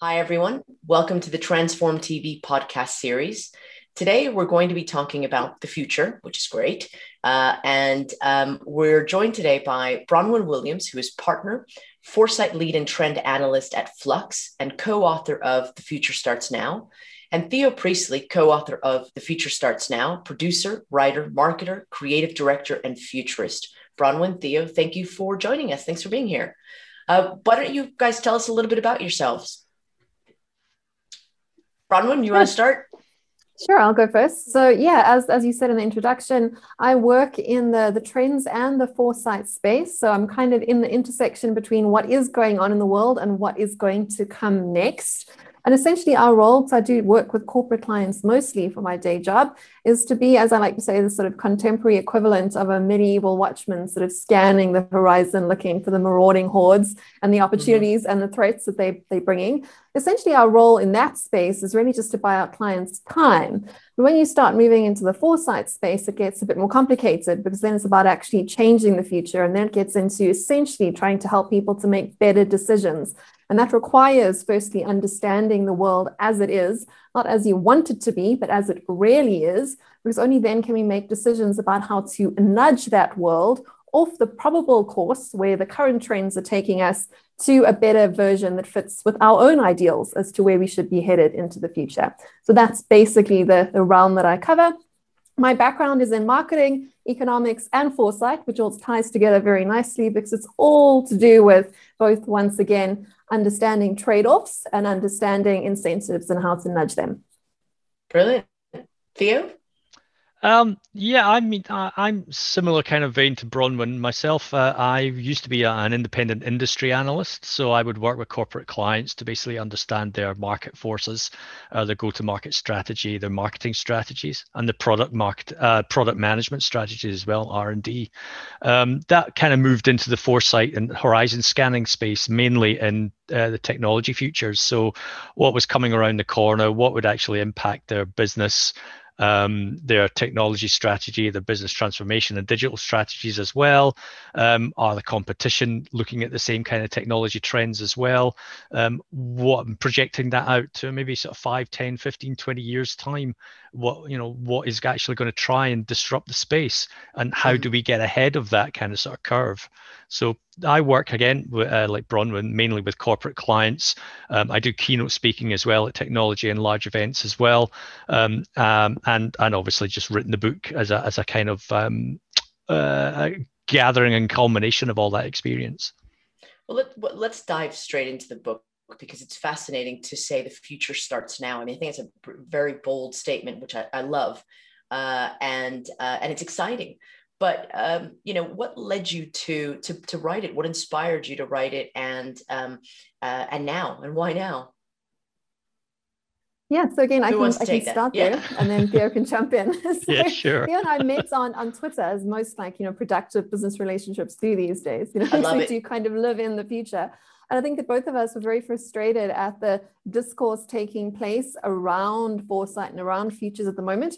Hi, everyone. Welcome to the Transform TV podcast series. Today, we're going to be talking about the future, which is great. Uh, and um, we're joined today by Bronwyn Williams, who is partner, foresight lead, and trend analyst at Flux and co author of The Future Starts Now. And Theo Priestley, co author of The Future Starts Now, producer, writer, marketer, creative director, and futurist. Bronwyn, Theo, thank you for joining us. Thanks for being here. Uh, why don't you guys tell us a little bit about yourselves? Bronwyn, you want to start? Sure, I'll go first. So yeah, as, as you said in the introduction, I work in the, the trends and the foresight space. So I'm kind of in the intersection between what is going on in the world and what is going to come next. And essentially, our role, because I do work with corporate clients mostly for my day job, is to be, as I like to say, the sort of contemporary equivalent of a medieval watchman, sort of scanning the horizon, looking for the marauding hordes and the mm-hmm. opportunities mm-hmm. and the threats that they, they're bringing. Essentially, our role in that space is really just to buy our clients time. But when you start moving into the foresight space, it gets a bit more complicated because then it's about actually changing the future. And then it gets into essentially trying to help people to make better decisions and that requires, firstly, understanding the world as it is, not as you want it to be, but as it really is, because only then can we make decisions about how to nudge that world off the probable course where the current trends are taking us to a better version that fits with our own ideals as to where we should be headed into the future. So that's basically the, the realm that I cover. My background is in marketing, economics, and foresight, which all ties together very nicely because it's all to do with both, once again, understanding trade offs and understanding incentives and how to nudge them. Brilliant. Theo? Um, yeah, I mean, I, am similar kind of vein to Bronwyn myself. Uh, I used to be a, an independent industry analyst, so I would work with corporate clients to basically understand their market forces, uh, their go-to-market strategy, their marketing strategies, and the product market, uh, product management strategies as well, R and D. Um, that kind of moved into the foresight and horizon scanning space, mainly in uh, the technology futures. So, what was coming around the corner, what would actually impact their business um, their technology strategy, their business transformation and digital strategies as well? Um, are the competition looking at the same kind of technology trends as well? Um, what projecting that out to maybe sort of 5, 10, 15, 20 years time? What, you know, what is actually going to try and disrupt the space and how mm-hmm. do we get ahead of that kind of sort of curve? So I work again, uh, like Bronwyn, mainly with corporate clients. Um, I do keynote speaking as well at technology and large events as well, um, um, and and obviously just written the book as a as a kind of um, uh, gathering and culmination of all that experience. Well, let, let's dive straight into the book because it's fascinating to say the future starts now. I mean, I think it's a very bold statement, which I, I love, uh, and uh, and it's exciting but um, you know what led you to to to write it what inspired you to write it and um, uh, and now and why now yeah, so again, I can, I can start yeah. there and then Theo can jump in. so yeah, sure. Theo and I met on, on Twitter as most like, you know, productive business relationships do these days. You know, I love it. you kind of live in the future. And I think that both of us were very frustrated at the discourse taking place around foresight and around futures at the moment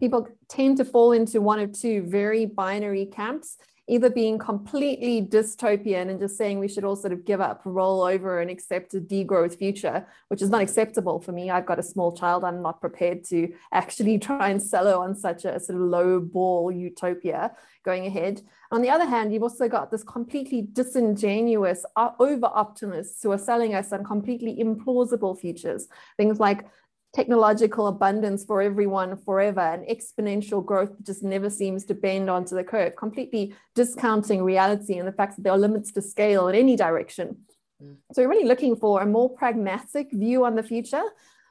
people tend to fall into one of two very binary camps either being completely dystopian and just saying we should all sort of give up, roll over, and accept a degrowth future, which is not acceptable for me. I've got a small child. I'm not prepared to actually try and sell on such a sort of low ball utopia going ahead. On the other hand, you've also got this completely disingenuous over optimists who are selling us on completely implausible futures. Things like technological abundance for everyone forever and exponential growth just never seems to bend onto the curve, completely discounting reality and the fact that there are limits to scale in any direction. Mm. So we're really looking for a more pragmatic view on the future,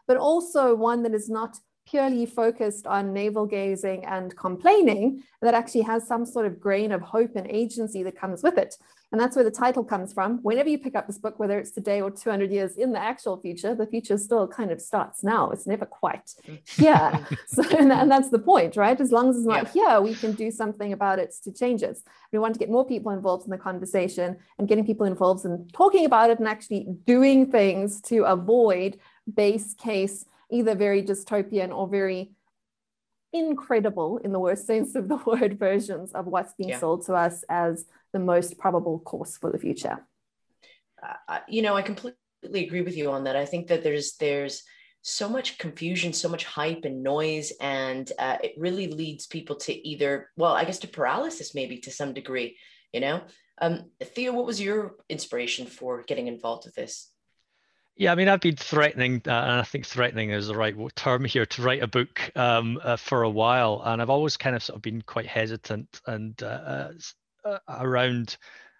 but also one that is not purely focused on navel gazing and complaining that actually has some sort of grain of hope and agency that comes with it. And that's where the title comes from. Whenever you pick up this book, whether it's today or 200 years in the actual future, the future still kind of starts now. It's never quite here. so, and, and, that's the point, right? As long as it's not yeah. here, we can do something about it to change it. We want to get more people involved in the conversation and getting people involved in talking about it and actually doing things to avoid base case, either very dystopian or very incredible in the worst sense of the word versions of what's being yeah. sold to us as the most probable course for the future? Uh, you know, I completely agree with you on that. I think that there's there's so much confusion, so much hype and noise, and uh, it really leads people to either, well, I guess to paralysis maybe to some degree. You know, um, Theo, what was your inspiration for getting involved with this? Yeah, I mean, I've been threatening, uh, and I think threatening is the right term here, to write a book um, uh, for a while, and I've always kind of sort of been quite hesitant and uh, uh around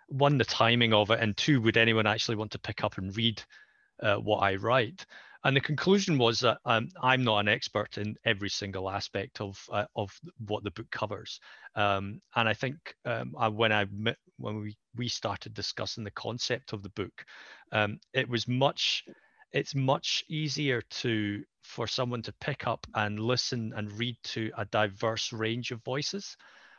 one the timing of it, and two, would anyone actually want to pick up and read uh, what I write? And the conclusion was that um, I'm not an expert in every single aspect of uh, of what the book covers. Um, and I think um, I, when I when we we started discussing the concept of the book, um, it was much it's much easier to for someone to pick up and listen and read to a diverse range of voices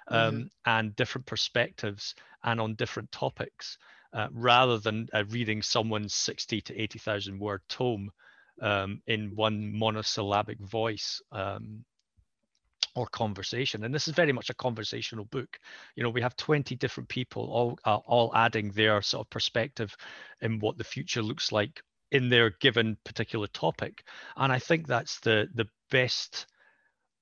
um, mm-hmm. and different perspectives and on different topics uh, rather than uh, reading someone's 60 to 80,000 word tome um, in one monosyllabic voice um, or conversation. And this is very much a conversational book. You know, we have 20 different people all uh, all adding their sort of perspective in what the future looks like in their given particular topic. And I think that's the the best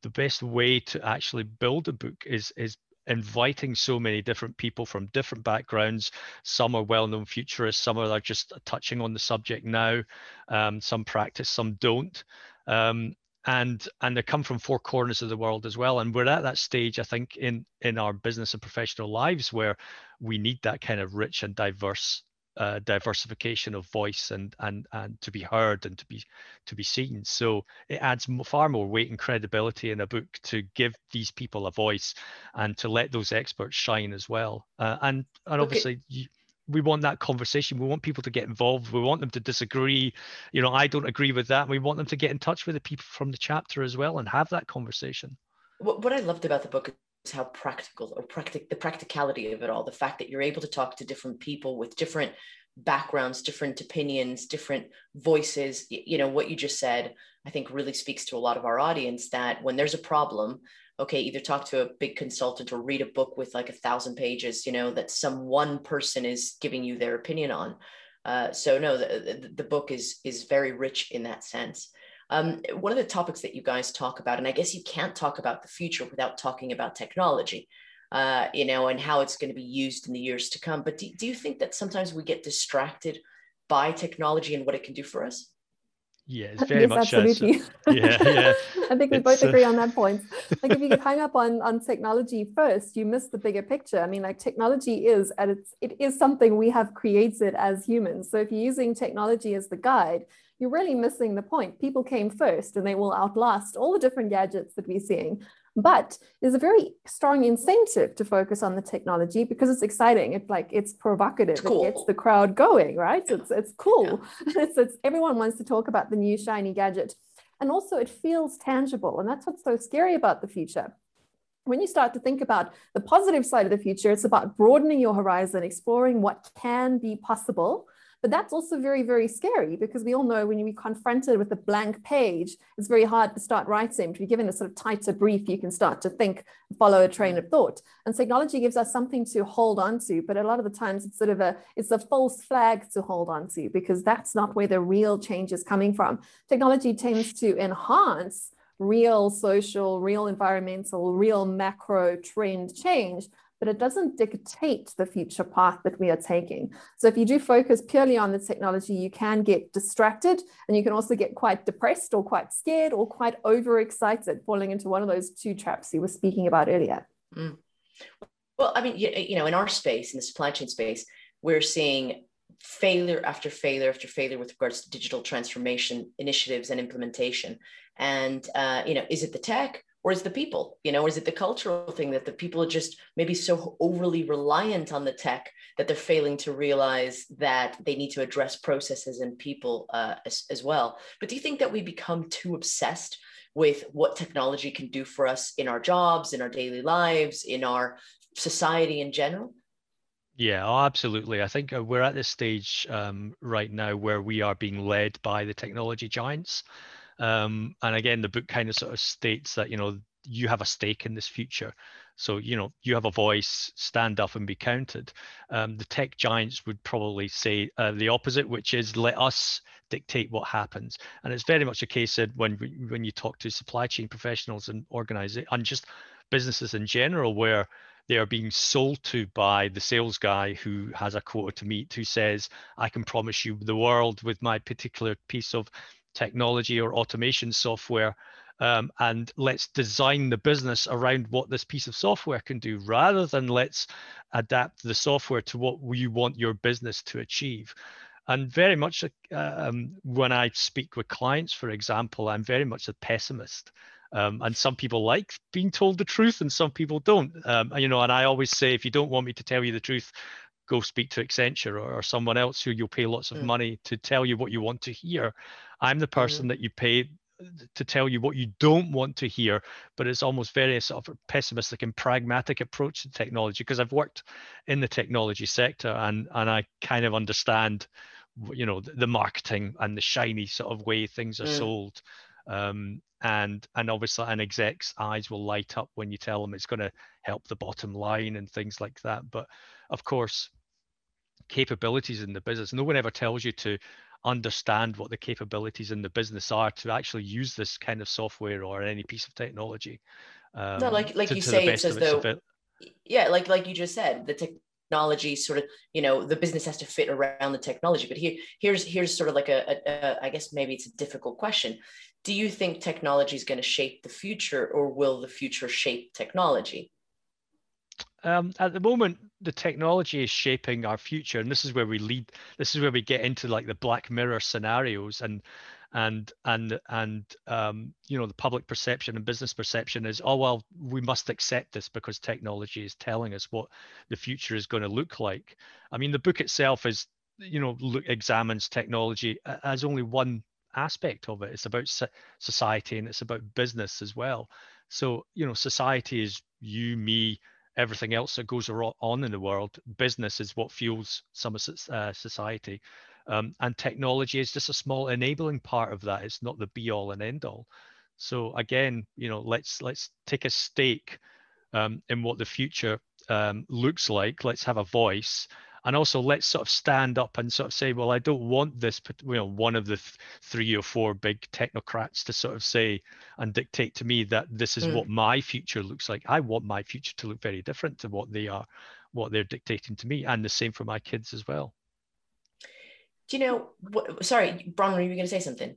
the best way to actually build a book is is inviting so many different people from different backgrounds. Some are well-known futurists, some are just touching on the subject now. Um, some practice, some don't. Um, and and they come from four corners of the world as well. And we're at that stage, I think, in in our business and professional lives where we need that kind of rich and diverse uh, diversification of voice and and and to be heard and to be to be seen. So it adds far more weight and credibility in a book to give these people a voice and to let those experts shine as well. Uh, and and obviously. Okay. You, we want that conversation. We want people to get involved. We want them to disagree. You know, I don't agree with that. We want them to get in touch with the people from the chapter as well and have that conversation. What, what I loved about the book is how practical or practic the practicality of it all. The fact that you're able to talk to different people with different backgrounds, different opinions, different voices. You know, what you just said, I think really speaks to a lot of our audience that when there's a problem, okay, either talk to a big consultant or read a book with like a thousand pages, you know, that some one person is giving you their opinion on. Uh, so no, the, the, book is is very rich in that sense. Um, one of the topics that you guys talk about, and I guess you can't talk about the future without talking about technology, uh, you know, and how it's going to be used in the years to come. But do, do you think that sometimes we get distracted by technology and what it can do for us? Yeah, it's very yes, much absolutely. Uh, yeah, yeah. I think we it's, both agree uh... on that point. Like if you get hung up on on technology first, you miss the bigger picture. I mean, like technology is at its it is something we have created as humans. So if you're using technology as the guide, you're really missing the point. People came first and they will outlast all the different gadgets that we're seeing. But there's a very strong incentive to focus on the technology because it's exciting. It's like it's provocative. It's cool. It gets the crowd going, right? Yeah. It's it's cool. Yeah. it's, it's everyone wants to talk about the new shiny gadget. And also it feels tangible. And that's what's so scary about the future when you start to think about the positive side of the future, it's about broadening your horizon, exploring what can be possible, but that's also very, very scary because we all know when you're confronted with a blank page, it's very hard to start writing. To be given a sort of tighter brief, you can start to think, follow a train of mm. thought. And technology gives us something to hold on to, but a lot of the times it's sort of a it's a false flag to hold on to because that's not where the real change is coming from. Technology tends to enhance real social, real environmental, real macro trend change but it doesn't dictate the future path that we are taking. So if you do focus purely on the technology, you can get distracted and you can also get quite depressed or quite scared or quite overexcited, falling into one of those two traps you were speaking about earlier. Mm. Well, I mean, you know, in our space, in the supply chain space, we're seeing failure after failure after failure with regards to digital transformation initiatives and implementation. And, uh, you know, is it the tech? Or is the people you know is it the cultural thing that the people are just maybe so overly reliant on the tech that they're failing to realize that they need to address processes and people uh, as, as well but do you think that we become too obsessed with what technology can do for us in our jobs in our daily lives in our society in general yeah, oh, absolutely. I think uh, we're at this stage um, right now where we are being led by the technology giants. Um, and again, the book kind of sort of states that you know you have a stake in this future. So, you know, you have a voice, stand up and be counted. Um, the tech giants would probably say uh, the opposite, which is let us dictate what happens. And it's very much a case of when when you talk to supply chain professionals and organize and just businesses in general, where they are being sold to by the sales guy who has a quota to meet, who says, I can promise you the world with my particular piece of technology or automation software um, and let's design the business around what this piece of software can do rather than let's adapt the software to what you want your business to achieve. And very much um, when i speak with clients for example i'm very much a pessimist. Um, and some people like being told the truth and some people don't. Um, you know and i always say if you don't want me to tell you the truth go speak to accenture or, or someone else who you'll pay lots of mm. money to tell you what you want to hear i'm the person mm. that you pay to tell you what you don't want to hear, but it's almost very sort of pessimistic and pragmatic approach to technology because I've worked in the technology sector and and I kind of understand, you know, the, the marketing and the shiny sort of way things are mm. sold. Um, and and obviously an exec's eyes will light up when you tell them it's going to help the bottom line and things like that. But of course, capabilities in the business, no one ever tells you to understand what the capabilities in the business are to actually use this kind of software or any piece of technology. Um, no, like like to, you to say, it's as though, yeah, like like you just said, the technology sort of, you know, the business has to fit around the technology. But here, here's here's sort of like a, a, a I guess maybe it's a difficult question. Do you think technology is going to shape the future, or will the future shape technology? Um, at the moment, the technology is shaping our future, and this is where we lead. This is where we get into like the Black Mirror scenarios, and and and and um, you know the public perception and business perception is oh well we must accept this because technology is telling us what the future is going to look like. I mean the book itself is you know look, examines technology as only one aspect of it. It's about society and it's about business as well. So you know society is you me everything else that goes on in the world. Business is what fuels some of uh, society. Um, and technology is just a small enabling part of that. It's not the be all and end all. So again, you know, let's let's take a stake um, in what the future um, looks like. Let's have a voice, and also let's sort of stand up and sort of say, well, I don't want this, you know, one of the th- three or four big technocrats to sort of say and dictate to me that this is mm. what my future looks like. I want my future to look very different to what they are, what they're dictating to me, and the same for my kids as well. Do you know? What, sorry, Bron, were you going to say something?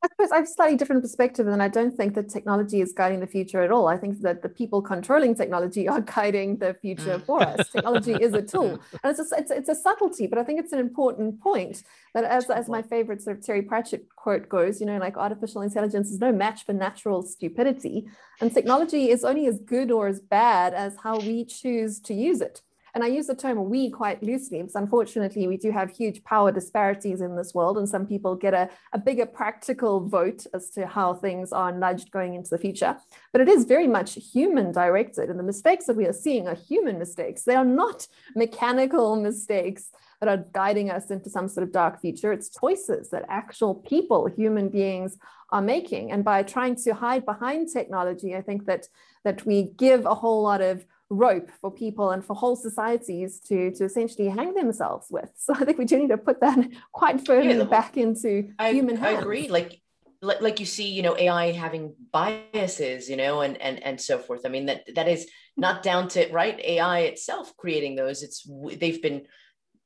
I suppose I have a slightly different perspective, and I don't think that technology is guiding the future at all. I think that the people controlling technology are guiding the future mm. for us. technology is a tool, and it's a, it's, it's a subtlety, but I think it's an important point that, as, as my favorite sort of Terry Pratchett quote goes, you know, like artificial intelligence is no match for natural stupidity, and technology is only as good or as bad as how we choose to use it. And I use the term we quite loosely because unfortunately we do have huge power disparities in this world, and some people get a, a bigger practical vote as to how things are nudged going into the future. But it is very much human directed, and the mistakes that we are seeing are human mistakes. They are not mechanical mistakes that are guiding us into some sort of dark future. It's choices that actual people, human beings, are making. And by trying to hide behind technology, I think that that we give a whole lot of rope for people and for whole societies to to essentially hang themselves with. So I think we do need to put that quite firmly yeah, back into I, human hands. I agree. Like like you see, you know, AI having biases, you know, and and and so forth. I mean, that that is not down to right AI itself creating those. It's they've been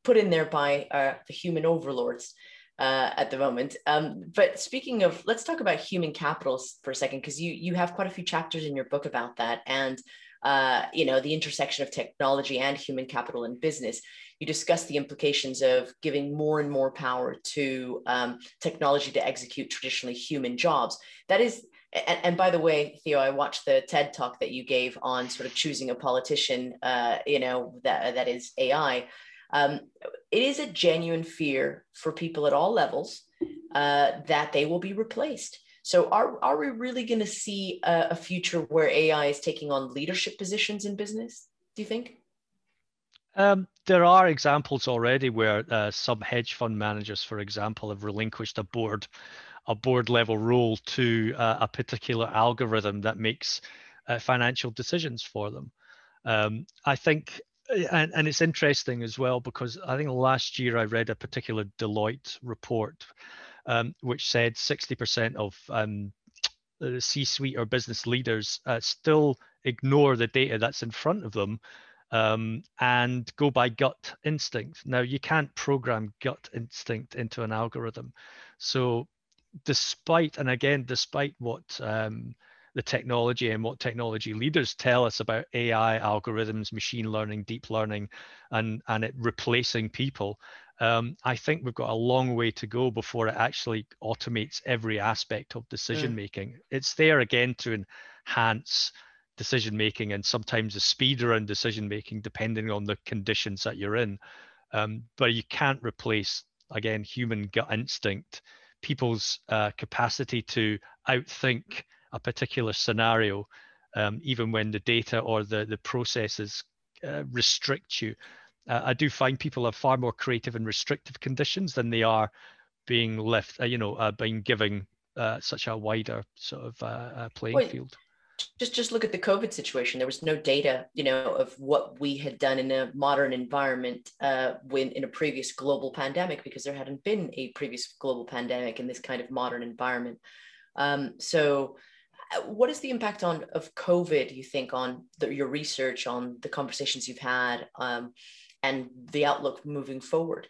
put in there by uh, the human overlords uh, at the moment. Um, but speaking of, let's talk about human capital for a second, because you you have quite a few chapters in your book about that, and uh, you know, the intersection of technology and human capital in business. You discuss the implications of giving more and more power to um, technology to execute traditionally human jobs. That is, and, and, by the way, Theo, I watched the TED talk that you gave on sort of choosing a politician, uh, you know, that, that is AI. Um, it is a genuine fear for people at all levels uh, that they will be replaced. So are, are we really going to see a, a future where AI is taking on leadership positions in business, do you think? Um, there are examples already where uh, some hedge fund managers, for example, have relinquished a board, a board level role to uh, a particular algorithm that makes uh, financial decisions for them. Um, I think, and, and it's interesting as well because I think last year I read a particular Deloitte report um, which said 60% of um, C-suite or business leaders uh, still ignore the data that's in front of them um, and go by gut instinct. Now, you can't program gut instinct into an algorithm. So, despite, and again, despite what um, the technology and what technology leaders tell us about AI algorithms, machine learning, deep learning, and, and it replacing people, um, I think we've got a long way to go before it actually automates every aspect of decision making. Mm. It's there again to enhance decision making and sometimes the speed around decision making depending on the conditions that you're in um, but you can't replace again human gut instinct people's uh, capacity to outthink a particular scenario um, even when the data or the the processes uh, restrict you uh, i do find people are far more creative in restrictive conditions than they are being left uh, you know uh, being given uh, such a wider sort of playing Wait. field just just look at the covid situation there was no data you know of what we had done in a modern environment uh, when in a previous global pandemic because there hadn't been a previous global pandemic in this kind of modern environment um, so uh, what is the impact on of covid you think on the, your research on the conversations you've had um, and the outlook moving forward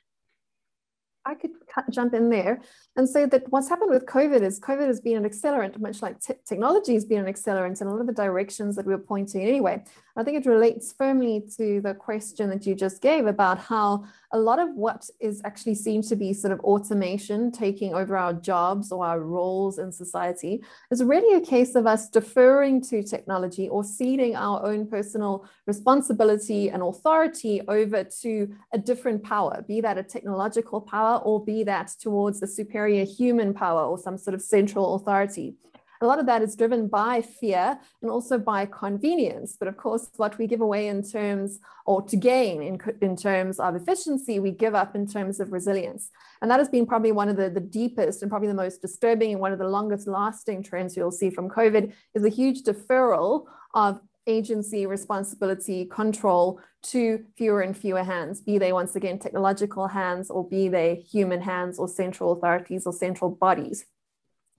I could jump in there and say that what's happened with COVID is COVID has been an accelerant, much like technology has been an accelerant in a lot of the directions that we are pointing anyway. I think it relates firmly to the question that you just gave about how a lot of what is actually seems to be sort of automation taking over our jobs or our roles in society is really a case of us deferring to technology or ceding our own personal responsibility and authority over to a different power, be that a technological power or be that towards the superior human power or some sort of central authority. A lot of that is driven by fear and also by convenience. But of course, what we give away in terms or to gain in, in terms of efficiency, we give up in terms of resilience. And that has been probably one of the, the deepest and probably the most disturbing and one of the longest lasting trends you'll see from COVID is a huge deferral of agency, responsibility, control to fewer and fewer hands, be they once again technological hands or be they human hands or central authorities or central bodies.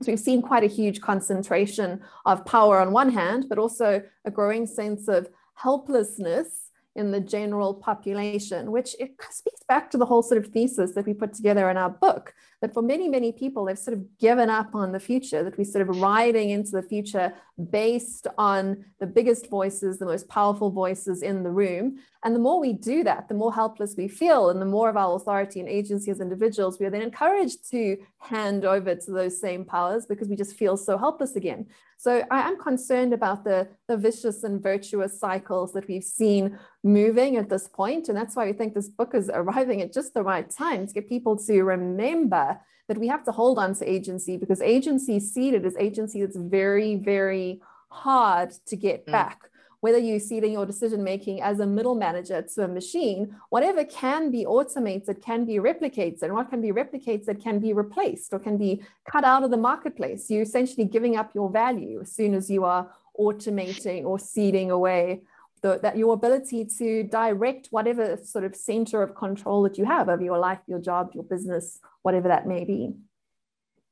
So we've seen quite a huge concentration of power on one hand, but also a growing sense of helplessness in the general population, which it speaks back to the whole sort of thesis that we put together in our book, that for many, many people, they've sort of given up on the future, that we're sort of riding into the future based on the biggest voices, the most powerful voices in the room. And the more we do that, the more helpless we feel, and the more of our authority and agency as individuals, we are then encouraged to hand over to those same powers because we just feel so helpless again. So I am concerned about the, the vicious and virtuous cycles that we've seen moving at this point. And that's why we think this book is arriving at just the right time to get people to remember that we have to hold on to agency because agency ceded is agency that's very, very hard to get mm. back whether you see it in your decision making as a middle manager to a machine, whatever can be automated can be replicated. And what can be replicated can be replaced or can be cut out of the marketplace. You're essentially giving up your value as soon as you are automating or ceding away the, that your ability to direct whatever sort of center of control that you have over your life, your job, your business, whatever that may be.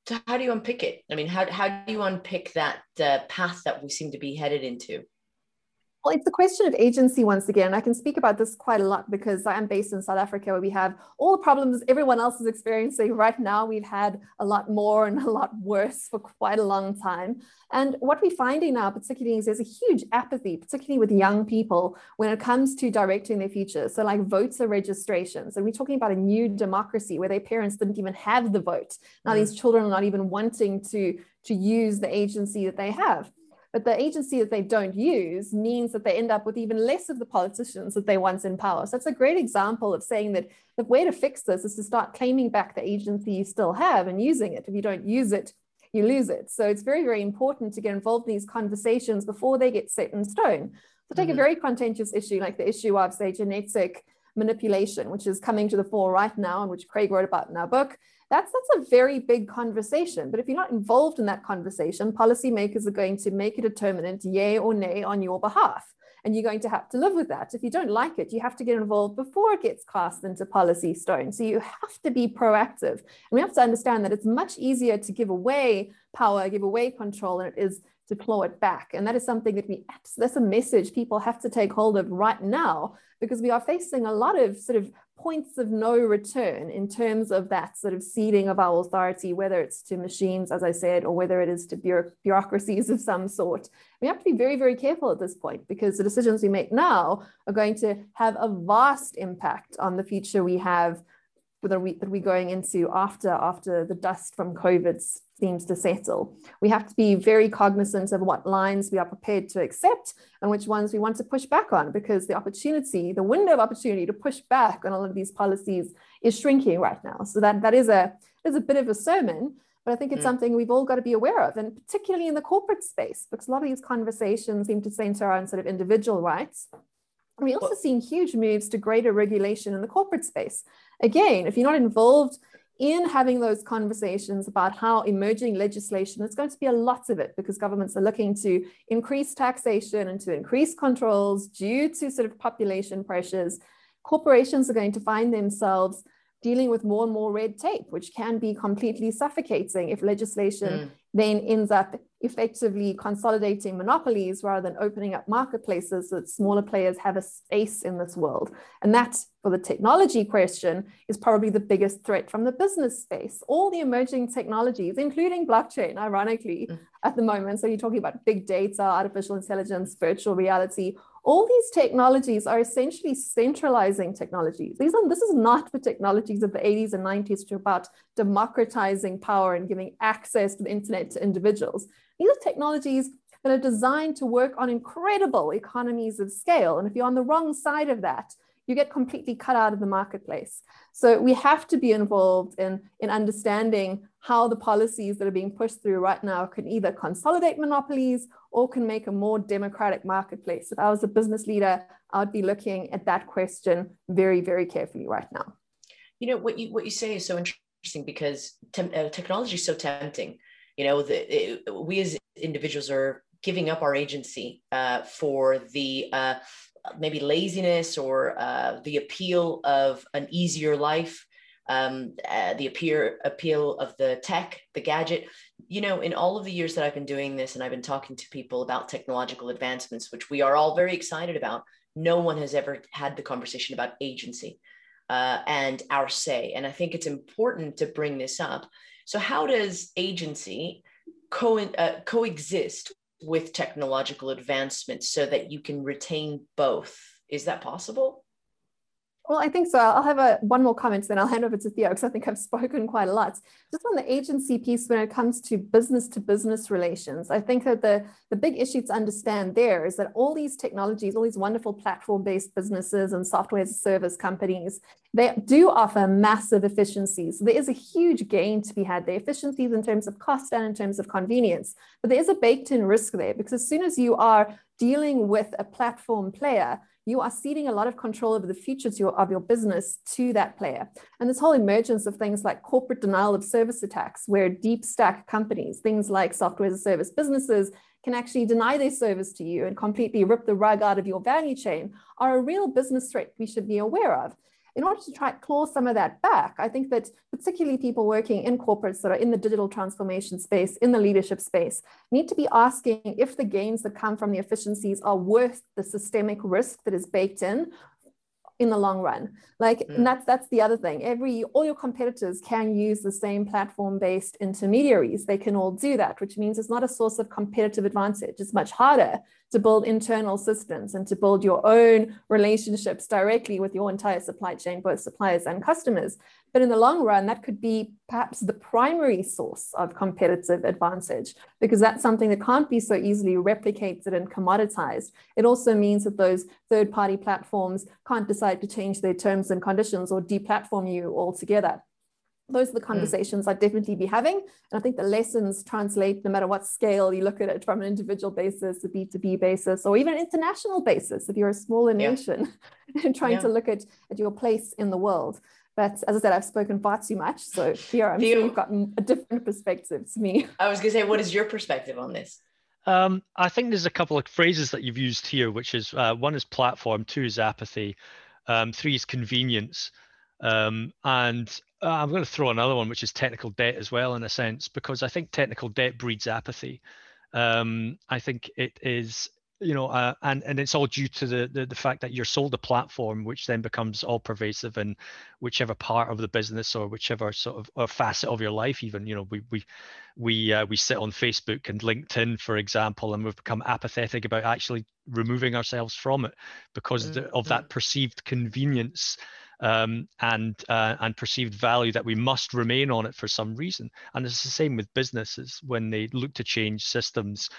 So how do you unpick it? I mean, how, how do you unpick that uh, path that we seem to be headed into? Well, it's a question of agency once again. I can speak about this quite a lot because I am based in South Africa where we have all the problems everyone else is experiencing right now. We've had a lot more and a lot worse for quite a long time. And what we're finding now, particularly, is there's a huge apathy, particularly with young people, when it comes to directing their future. So, like voter registrations. And we're talking about a new democracy where their parents didn't even have the vote. Now, mm. these children are not even wanting to, to use the agency that they have. But the agency that they don't use means that they end up with even less of the politicians that they once in power. So it's a great example of saying that the way to fix this is to start claiming back the agency you still have and using it. If you don't use it, you lose it. So it's very, very important to get involved in these conversations before they get set in stone. So take mm-hmm. a very contentious issue like the issue of, say, genetic manipulation, which is coming to the fore right now, and which Craig wrote about in our book That's that's a very big conversation. But if you're not involved in that conversation, policymakers are going to make a determinant, yay or nay, on your behalf. And you're going to have to live with that. If you don't like it, you have to get involved before it gets cast into policy stone. So you have to be proactive. And we have to understand that it's much easier to give away power, give away control than it is to claw it back. And that is something that we, that's a message people have to take hold of right now because we are facing a lot of sort of points of no return in terms of that sort of ceding of our authority, whether it's to machines, as I said, or whether it is to bureaucracies of some sort. We have to be very, very careful at this point because the decisions we make now are going to have a vast impact on the future we have that we, that we're going into after, after the dust from COVID seems to settle. We have to be very cognizant of what lines we are prepared to accept and which ones we want to push back on because the opportunity, the window of opportunity to push back on all of these policies is shrinking right now. So that, that is, a, is a bit of a sermon, but I think it's mm. something we've all got to be aware of, and particularly in the corporate space, because a lot of these conversations seem to center around sort of individual rights. And we also seen huge moves to greater regulation in the corporate space. Again, if you're not involved in having those conversations about how emerging legislation, there's going to be a lot of it because governments are looking to increase taxation and to increase controls due to sort of population pressures. Corporations are going to find themselves dealing with more and more red tape, which can be completely suffocating if legislation mm. then ends up effectively consolidating monopolies rather than opening up marketplaces so that smaller players have a space in this world. And that, for the technology question, is probably the biggest threat from the business space. All the emerging technologies, including blockchain, ironically, mm. at the moment. So you're talking about big data, artificial intelligence, virtual reality. All these technologies are essentially centralizing technologies. These are, this is not the technologies of the 80s and 90s, which are about democratizing power and giving access to the internet to individuals. These are technologies that are designed to work on incredible economies of scale. And if you're on the wrong side of that, you get completely cut out of the marketplace. So we have to be involved in, in understanding how the policies that are being pushed through right now can either consolidate monopolies or can make a more democratic marketplace. If I was a business leader, I'd be looking at that question very, very carefully right now. You know, what you, what you say is so interesting because te- uh, technology is so tempting you know the, it, we as individuals are giving up our agency uh, for the uh, maybe laziness or uh, the appeal of an easier life um, uh, the appear, appeal of the tech the gadget. You know in all of the years that i've been doing this and i've been talking to people about technological advancements which we are all very excited about no one has ever had the conversation about agency uh, and our say. And i think it's important to bring this up. So, how does agency co- uh, coexist with technological advancements so that you can retain both? Is that possible? Well, I think so. I'll have a one more comment, then I'll hand over to Theo because I think I've spoken quite a lot. Just on the agency piece, when it comes to business to business relations, I think that the, the big issue to understand there is that all these technologies, all these wonderful platform-based businesses and software as a service companies, they do offer massive efficiencies. There is a huge gain to be had there, efficiencies in terms of cost and in terms of convenience. But there is a baked-in risk there because as soon as you are dealing with a platform player, you are ceding a lot of control over the future your, of your business to that player. And this whole emergence of things like corporate denial of service attacks, where deep stack companies, things like software as a service businesses, can actually deny their service to you and completely rip the rug out of your value chain, are a real business threat we should be aware of in order to try to claw some of that back, I think that particularly people working in corporates that are in the digital transformation space, in the leadership space, need to be asking if the gains that come from the efficiencies are worth the systemic risk that is baked in in the long run. Like, mm. and that's that's the other thing. Every all your competitors can use the same platform-based intermediaries. They can all do that, which means it's not a source of competitive advantage. It's much harder to build internal systems and to build your own relationships directly with your entire supply chain, both suppliers and customers. But in the long run, that could be perhaps the primary source of competitive advantage because that's something that can't be so easily replicated and commoditized. It also means that those third party platforms can't decide to change their terms and conditions or deplatform you altogether those are the mm. conversations mm. I'd definitely be having. And I think the lessons translate no matter what scale you look at it from an individual basis, a B2B basis, or even an international basis if you're a smaller nation and trying yeah. to look at, at your place in the world. But as I said, I've spoken far too much. So here I'm Theo, sure you've got a different perspective to me. I was going to say, what is your perspective on this? Um, I think there's a couple of phrases that you've used here, which is uh, one is platform, two is apathy, um, three is convenience. Um, and uh, I'm going to throw another one, which is technical debt as well, in a sense, because I think technical debt breeds apathy. Um, I think it is you know, uh, and and it's all due to the, the, the fact that you're sold a platform, which then becomes all pervasive in whichever part of the business or whichever sort of or facet of your life. Even you know, we we we uh, we sit on Facebook and LinkedIn, for example, and we've become apathetic about actually removing ourselves from it because mm-hmm. of that perceived convenience um, and uh, and perceived value that we must remain on it for some reason. And it's the same with businesses when they look to change systems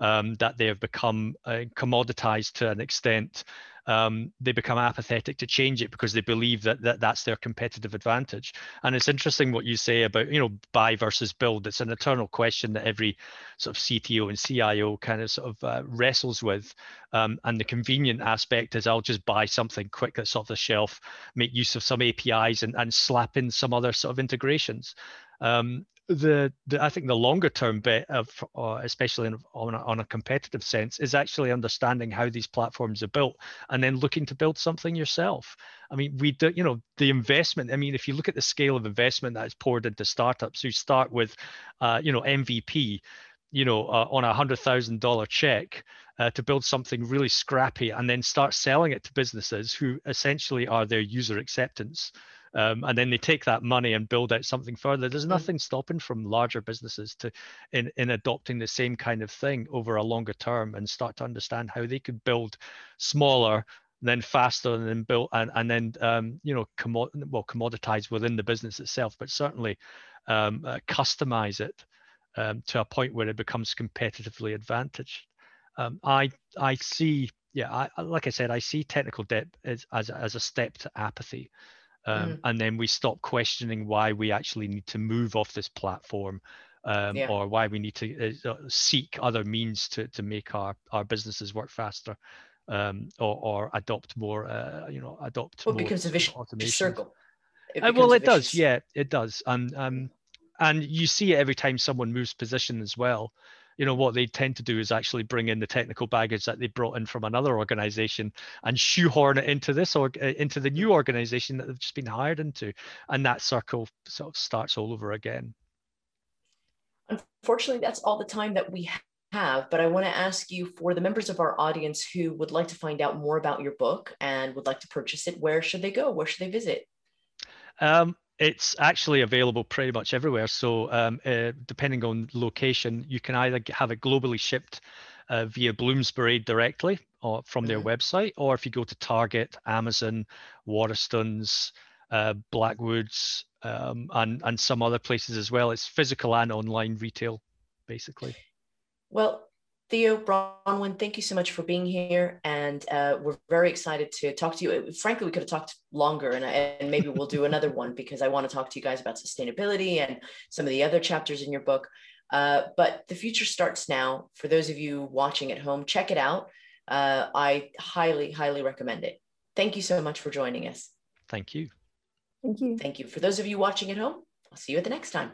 um, that they have become uh, commoditized to an extent. Um, they become apathetic to change it because they believe that, that that's their competitive advantage. And it's interesting what you say about you know buy versus build. It's an eternal question that every sort of CTO and CIO kind of sort of uh, wrestles with. Um, and the convenient aspect is I'll just buy something quick that's off the shelf, make use of some APIs, and, and slap in some other sort of integrations. Um, the, the I think the longer term bit of uh, especially in, on, a, on a competitive sense is actually understanding how these platforms are built and then looking to build something yourself. I mean, we do you know the investment. I mean, if you look at the scale of investment that is poured into startups who start with, uh, you know, MVP, you know, uh, on a hundred thousand dollar check uh, to build something really scrappy and then start selling it to businesses who essentially are their user acceptance um, and then they take that money and build out something further. There's mm. nothing stopping from larger businesses to in in adopting the same kind of thing over a longer term and start to understand how they could build smaller then faster and then build and, and then um, you know commo- well commoditize within the business itself but certainly um, uh, customize it um, to a point where it becomes competitively advantaged um, i i see yeah I, like i said i see technical debt as, as, as a step to apathy um, mm. and then we stop questioning why we actually need to move off this platform um, yeah. or why we need to uh, seek other means to, to make our, our businesses work faster um, or, or adopt more uh, you know adopt well, more becomes a vicious circle. It uh, well it does. yeah it does. And um, and you see it every time someone moves position as well you know what they tend to do is actually bring in the technical baggage that they brought in from another organization and shoehorn it into this or uh, into the new organization that they've just been hired into. And that circle sort of starts all over again. Unfortunately that's all the time that we have but i want to ask you for the members of our audience who would like to find out more about your book and would like to purchase it where should they go? Where should they visit? Um, it's actually available pretty much everywhere. So um, uh, depending on location, you can either have it globally shipped uh, via Bloomsbury directly or from their mm-hmm. website, or if you go to Target, Amazon, Waterstones, uh, Blackwoods, um, and and some other places as well. It's physical and online retail, basically. Well, Theo Bronwyn, thank you so much for being here. And uh, we're very excited to talk to you. Frankly, we could have talked longer and, and maybe we'll do another one because I want to talk to you guys about sustainability and some of the other chapters in your book. Uh, but the future starts now. For those of you watching at home, check it out. Uh, I highly, highly recommend it. Thank you so much for joining us. Thank you. Thank you. Thank you. For those of you watching at home, I'll see you at the next time.